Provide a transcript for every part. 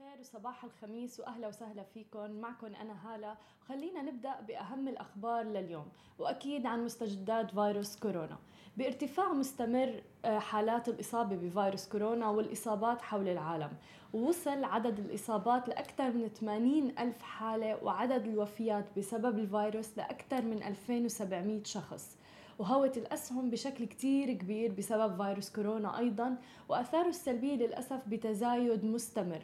الخير وصباح الخميس وأهلا وسهلا فيكم. معكم أنا هالة. خلينا نبدأ بأهم الأخبار لليوم وأكيد عن مستجدات فيروس كورونا. بارتفاع مستمر آه، حالات الإصابة بفيروس كورونا والإصابات حول العالم. ووصل عدد الإصابات لأكثر من 80 ألف حالة وعدد الوفيات بسبب الفيروس لأكثر من 2700 شخص. وهوت الأسهم بشكل كتير كبير بسبب فيروس كورونا أيضا وأثاره السلبية للأسف بتزايد مستمر.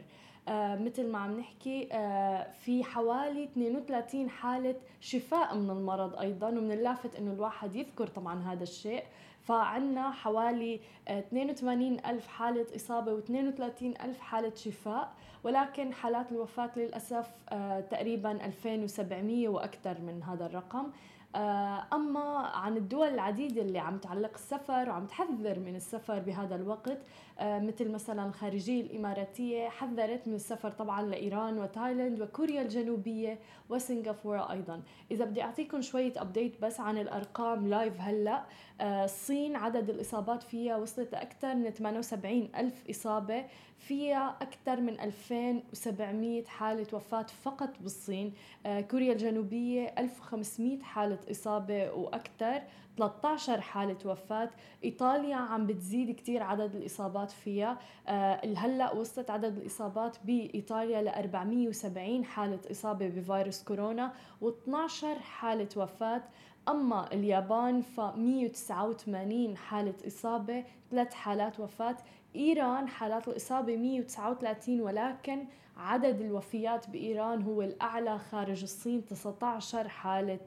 مثل ما عم نحكي آه في حوالي 32 حالة شفاء من المرض أيضا ومن اللافت أنه الواحد يذكر طبعا هذا الشيء. فعنا حوالي 82 آه، ألف حالة إصابة و32 ألف حالة شفاء. ولكن حالات الوفاة للأسف آه، تقريبا 2700 وأكثر من هذا الرقم. آه، أما عن الدول العديدة اللي عم تعلق السفر وعم تحذر من السفر بهذا الوقت مثل مثلا الخارجية الإماراتية حذرت من السفر طبعا لإيران وتايلاند وكوريا الجنوبية وسنغافورة أيضا. إذا بدي أعطيكم شوية update بس عن الأرقام live هلأ. الصين الصين عدد الإصابات فيها وصلت لأكثر من 78 ألف إصابة فيها أكثر من 2700 حالة وفاة فقط بالصين. آه، كوريا الجنوبية 1500 حالة إصابة وأكثر. 13 حالة وفاة إيطاليا عم بتزيد كتير عدد الإصابات فيها. آه، هلأ وصلت عدد الإصابات بإيطاليا ل 470 حالة إصابة بفيروس كورونا و12 حالة وفاة أما اليابان ف 189 حالة إصابة ثلاث حالات وفاة. إيران حالات الإصابة 139 ولكن عدد الوفيات بإيران هو الأعلى خارج الصين 19 حالة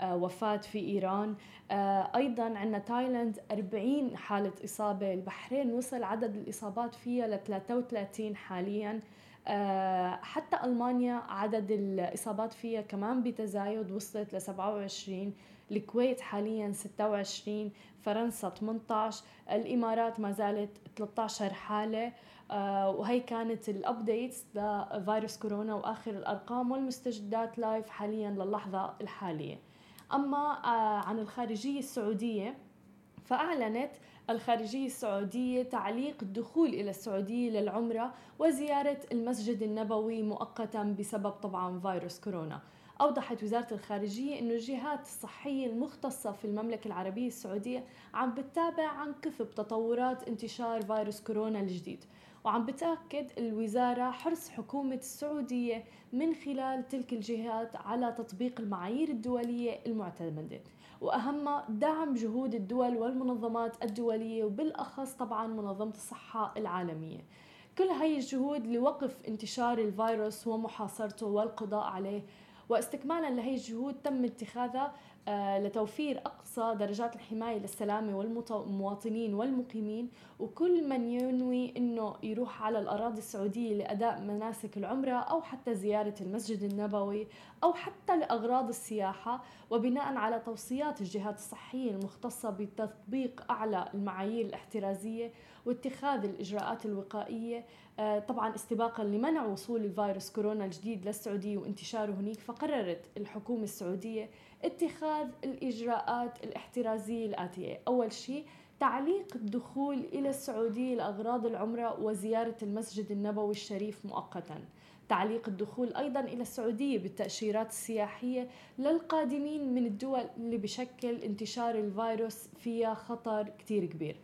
آه، وفاة في إيران. آه، أيضا عندنا تايلاند 40 حالة إصابة البحرين وصل عدد الإصابات فيها ل 33 حاليا. آه، حتى ألمانيا عدد الإصابات فيها كمان بتزايد وصلت ل 27 الكويت حاليا 26 فرنسا 18 الإمارات ما زالت 13 حالة. آه، وهي كانت ال updates لفيروس كورونا وآخر الأرقام والمستجدات live حاليا للحظة الحالية. أما آه، عن الخارجية السعودية فأعلنت الخارجية السعودية تعليق الدخول إلى السعودية للعمرة وزيارة المسجد النبوي مؤقتا بسبب طبعا فيروس كورونا. أوضحت وزارة الخارجية أن الجهات الصحية المختصة في المملكة العربية السعودية عم بتتابع عن كثب تطورات انتشار فيروس كورونا الجديد. وعم بتأكد الوزارة حرص حكومة السعودية من خلال تلك الجهات على تطبيق المعايير الدولية المعتمدة. وأهمها دعم جهود الدول والمنظمات الدولية وبالأخص طبعا منظمة الصحة العالمية. كل هاي الجهود لوقف انتشار الفيروس ومحاصرته والقضاء عليه واستكمالا لهي الجهود تم اتخاذها لتوفير أقصى درجات الحماية للسلامة والمواطنين والمقيمين وكل من ينوي أنه يروح على الأراضي السعودية لأداء مناسك العمرة أو حتى زيارة المسجد النبوي أو حتى لأغراض السياحة وبناء على توصيات الجهات الصحية المختصة بتطبيق أعلى المعايير الاحترازية واتخاذ الإجراءات الوقائية. آه، طبعا استباقا لمنع وصول الفيروس كورونا الجديد للسعودية وانتشاره هناك فقررت الحكومة السعودية اتخاذ الإجراءات الاحترازية الآتية. أول شيء تعليق الدخول إلى السعودية لأغراض العمرة وزيارة المسجد النبوي الشريف مؤقتا. تعليق الدخول أيضا إلى السعودية بالتأشيرات السياحية للقادمين من الدول اللي بشكل انتشار الفيروس فيها خطر كتير كبير.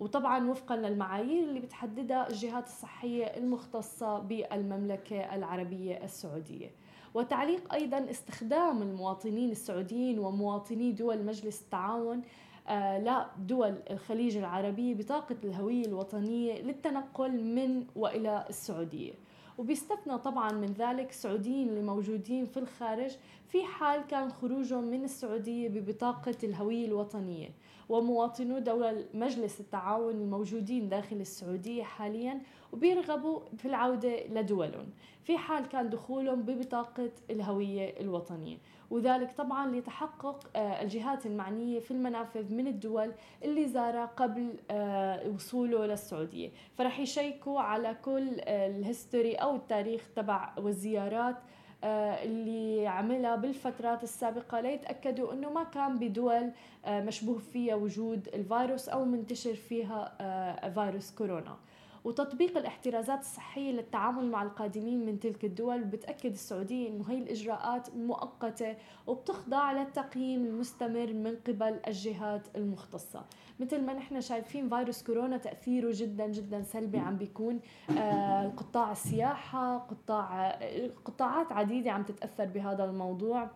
وطبعا وفقا للمعايير اللي بتحددها الجهات الصحية المختصة بالمملكة العربية السعودية. وتعليق أيضا استخدام المواطنين السعوديين ومواطني دول مجلس التعاون آه لدول الخليج العربية بطاقة الهوية الوطنية للتنقل من وإلى السعودية. وبيستثنى طبعا من ذلك السعوديين اللي موجودين في الخارج في حال كان خروجهم من السعودية ببطاقة الهوية الوطنية. ومواطنو دولة مجلس التعاون الموجودين داخل السعودية حاليا وبيرغبوا في العودة لدولهم. في حال كان دخولهم ببطاقة الهوية الوطنية. وذلك طبعا لتحقق آه، الجهات المعنية في المنافذ من الدول اللي زارها قبل آه، وصوله للسعودية. فرح يشيكوا على كل آه، الهيستوري أو التاريخ تبع والزيارات اللي عملها بالفترات السابقة ليتأكدوا أنه ما كان بدول مشبوه فيها وجود الفيروس أو منتشر فيها فيروس كورونا. وتطبيق الاحترازات الصحية للتعامل مع القادمين من تلك الدول. بتأكد السعودية أنه هي الإجراءات مؤقتة وبتخضع للتقييم المستمر من قبل الجهات المختصة. مثل ما نحن شايفين فيروس كورونا تأثيره جدا جدا سلبي عم بيكون. آه، قطاع السياحة قطاع قطاعات عديدة عم تتأثر بهذا الموضوع.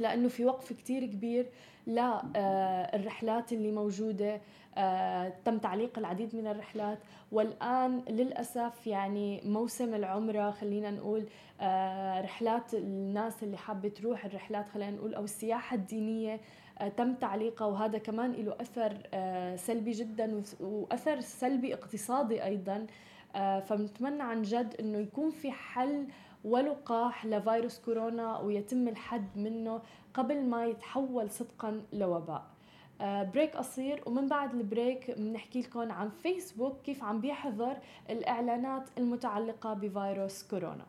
لأنه في وقف كتير كبير للرحلات اللي موجودة آه، تم تعليق العديد من الرحلات. والآن للأسف يعني موسم العمرة خلينا نقول آه، رحلات الناس اللي حابة تروح الرحلات خلينا نقول أو السياحة الدينية آه، تم تعليقها. وهذا كمان له أثر سلبي جدا وأثر سلبي اقتصادي أيضا. فبنتمنى عن جد أنه يكون في حل ولقاح لفيروس كورونا ويتم الحد منه قبل ما يتحول صدقا لوباء. break قصير ومن بعد ال break بنحكي لكم عن فيسبوك كيف عم بيحظر الإعلانات المتعلقة بفيروس كورونا.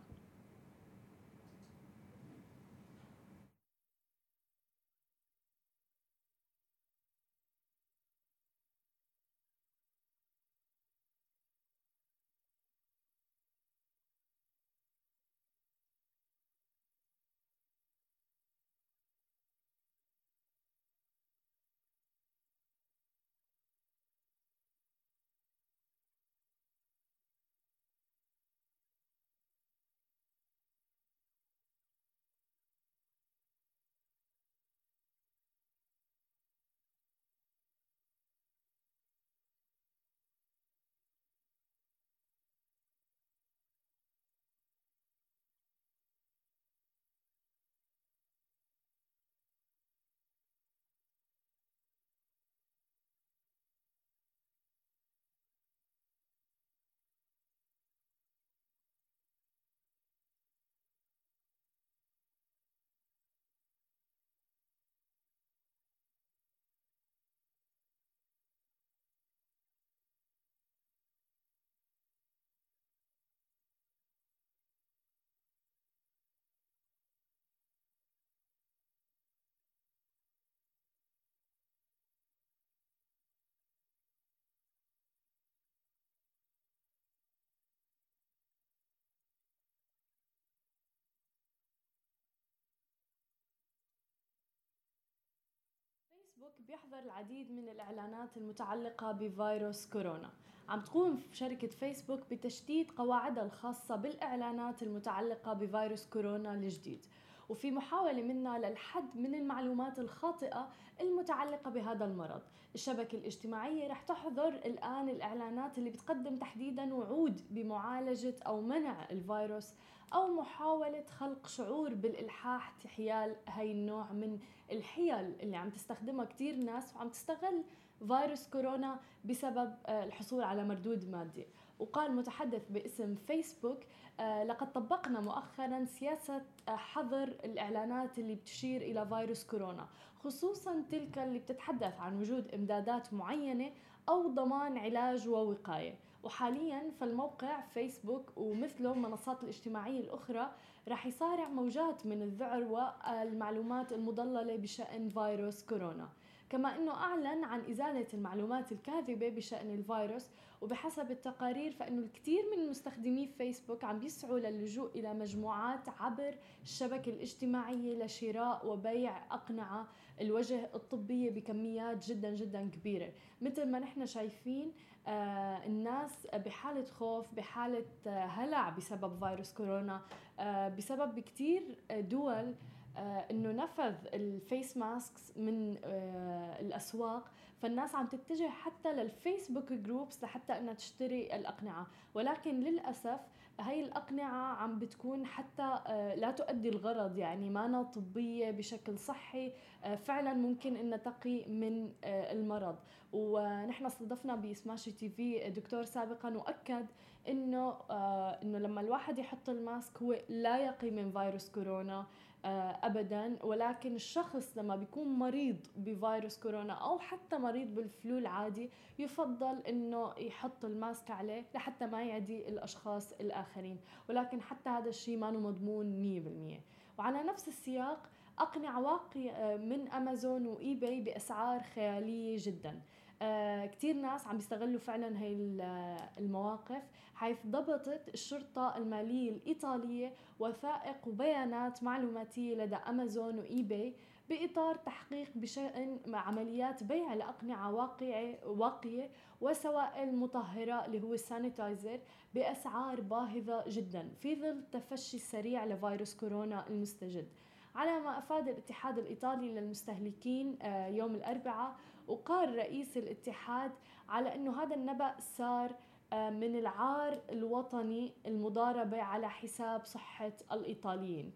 فيسبوك بيحظر العديد من الإعلانات المتعلقة بفيروس كورونا. عم تقوم شركة فيسبوك بتشديد قواعدها الخاصة بالإعلانات المتعلقة بفيروس كورونا الجديد. وفي محاولة منها للحد من المعلومات الخاطئة المتعلقة بهذا المرض. الشبكة الاجتماعية رح تحظر الآن الإعلانات اللي بتقدم تحديدا وعود بمعالجة أو منع الفيروس أو محاولة خلق شعور بالإلحاح حيال هاي النوع من الحيل اللي عم تستخدمها كتير ناس وعم تستغل فيروس كورونا بسبب آه، الحصول على مردود مادي. وقال متحدث باسم فيسبوك لقد طبقنا مؤخرا سياسة آه، حظر الإعلانات اللي بتشير إلى فيروس كورونا خصوصا تلك اللي بتتحدث عن وجود إمدادات معينة أو ضمان علاج ووقاية. وحاليا فالموقع فيسبوك ومثله المنصات الاجتماعية الأخرى رح يصارع موجات من الذعر والمعلومات المضللة بشأن فيروس كورونا. كما أنه أعلن عن إزالة المعلومات الكاذبة بشأن الفيروس وبحسب التقارير فإنه الكثير من مستخدمي فيسبوك عم بيسعوا للجوء إلى مجموعات عبر الشبكة الاجتماعية لشراء وبيع أقنعة الوجه الطبية بكميات جدا جدا كبيرة. مثل ما نحن شايفين آه الناس بحالة خوف بحالة آه هلع بسبب فيروس كورونا آه بسبب كتير دول آه، إنه نفذ ال face masks من آه، الأسواق فالناس عم تتجه حتى لل Facebook groups لحتى إنها تشتري الأقنعة. ولكن للأسف هاي الأقنعة عم بتكون حتى آه، لا تؤدي الغرض يعني ما طبية بشكل صحي فعلا ممكن أن تقي من المرض. ونحن استضفنا بسماشي تي في دكتور سابقا وأكد إنه إنه لما الواحد يحط ال mask هو لا يقي من فيروس كورونا. آه، ابدا. ولكن الشخص لما بيكون مريض بفيروس كورونا أو حتى مريض بال flu العادي يفضل إنه يحط ال mask عليه لحتى ما يعدي الأشخاص الآخرين. ولكن حتى هذا الشيء ما مضمون 100% وعلى نفس السياق اقنعه واقي آه، من أمازون و eBay بأسعار خيالية جدا. آه كتير ناس عم بيستغلوا فعلا هاي المواقف حيث ضبطت الشرطة المالية الإيطالية وثائق وبيانات معلوماتية لدى أمازون و eBay بإطار تحقيق بشأن عمليات بيع الأقنعة واقعة واقية وسوائل مطهرة اللي هو ال sanitizer بأسعار باهظة جدا في ظل التفشي السريع لفيروس كورونا المستجد. على ما أفاد الاتحاد الإيطالي للمستهلكين آه، يوم الأربعاء وقال رئيس الاتحاد على أنه هذا النبأ صار آه، من العار الوطني المضاربة على حساب صحة الإيطاليين.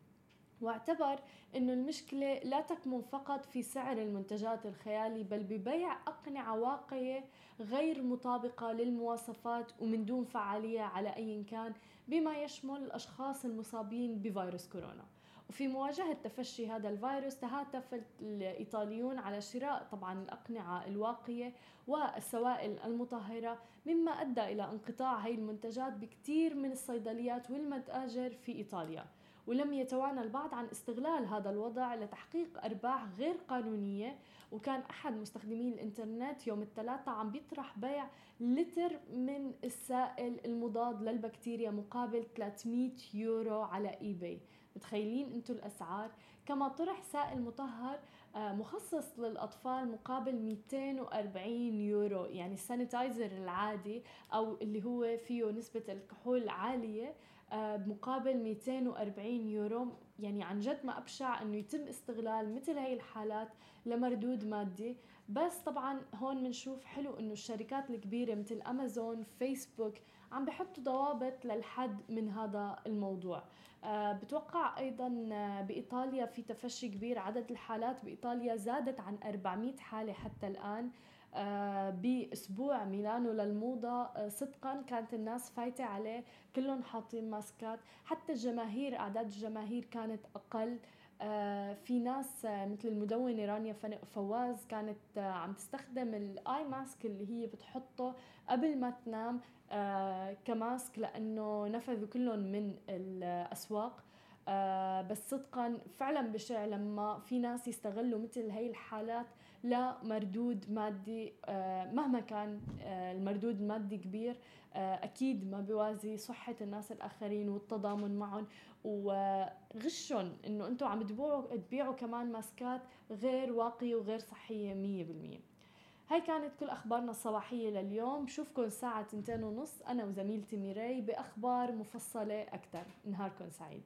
واعتبر أنه المشكلة لا تكمن فقط في سعر المنتجات الخيالي بل ببيع أقنعة واقية غير مطابقة للمواصفات ومن دون فعالية على أي كان بما يشمل الأشخاص المصابين بفيروس كورونا. وفي مواجهة تفشي هذا الفيروس تهاتف الإيطاليون على شراء طبعا الأقنعة الواقية والسوائل المطهرة مما أدى إلى انقطاع هاي المنتجات بكثير من الصيدليات والمتاجر في إيطاليا. ولم يتوانى البعض عن استغلال هذا الوضع لتحقيق أرباح غير قانونية وكان أحد مستخدمي الإنترنت يوم الثلاثاء عم بيطرح بيع لتر من السائل المضاد للبكتيريا مقابل 300 يورو على إي باي متخيلين أنتم الأسعار؟ كما طرح سائل مطهر آه، مخصص للأطفال مقابل 240 يورو يعني ال sanitizer العادي أو اللي هو فيه نسبة الكحول عالية آه، بمقابل 240 يورو. يعني عن جد ما أبشع إنه يتم استغلال مثل هاي الحالات لمردود مادي. بس طبعا هون بنشوف حلو إنه الشركات الكبيرة مثل أمازون فيسبوك عم بحطوا ضوابط للحد من هذا الموضوع. آه، بتوقع أيضا آه، بإيطاليا في تفشي كبير. عدد الحالات بإيطاليا زادت عن 400 حالة حتى الآن. آه، بأسبوع ميلانو للموضة صدقا كانت الناس فايتة عليه. كلهم حاطين ماسكات. حتى الجماهير أعداد الجماهير كانت أقل. في ناس مثل المدونة رانيا فواز كانت عم تستخدم ال eye mask اللي هي بتحطه قبل ما تنام آه كماسك لأنه نفذوا كلهم من الأسواق. آه بس صدقا فعلا بشع لما في ناس يستغلوا مثل هي الحالات لمردود مادي آه مهما كان آه المردود المادي كبير آه أكيد ما بيوازي صحة الناس الآخرين والتضامن معهم. وغشهم إنه أنتم عم تبيعوا تبيعوا كمان ماسكات غير واقية وغير صحية 100% هاي كانت كل أخبارنا الصباحية لليوم. بشوفكن الساعة تنتين ونص أنا وزميلتي ميراي بأخبار مفصلة أكثر نهاركم سعيد.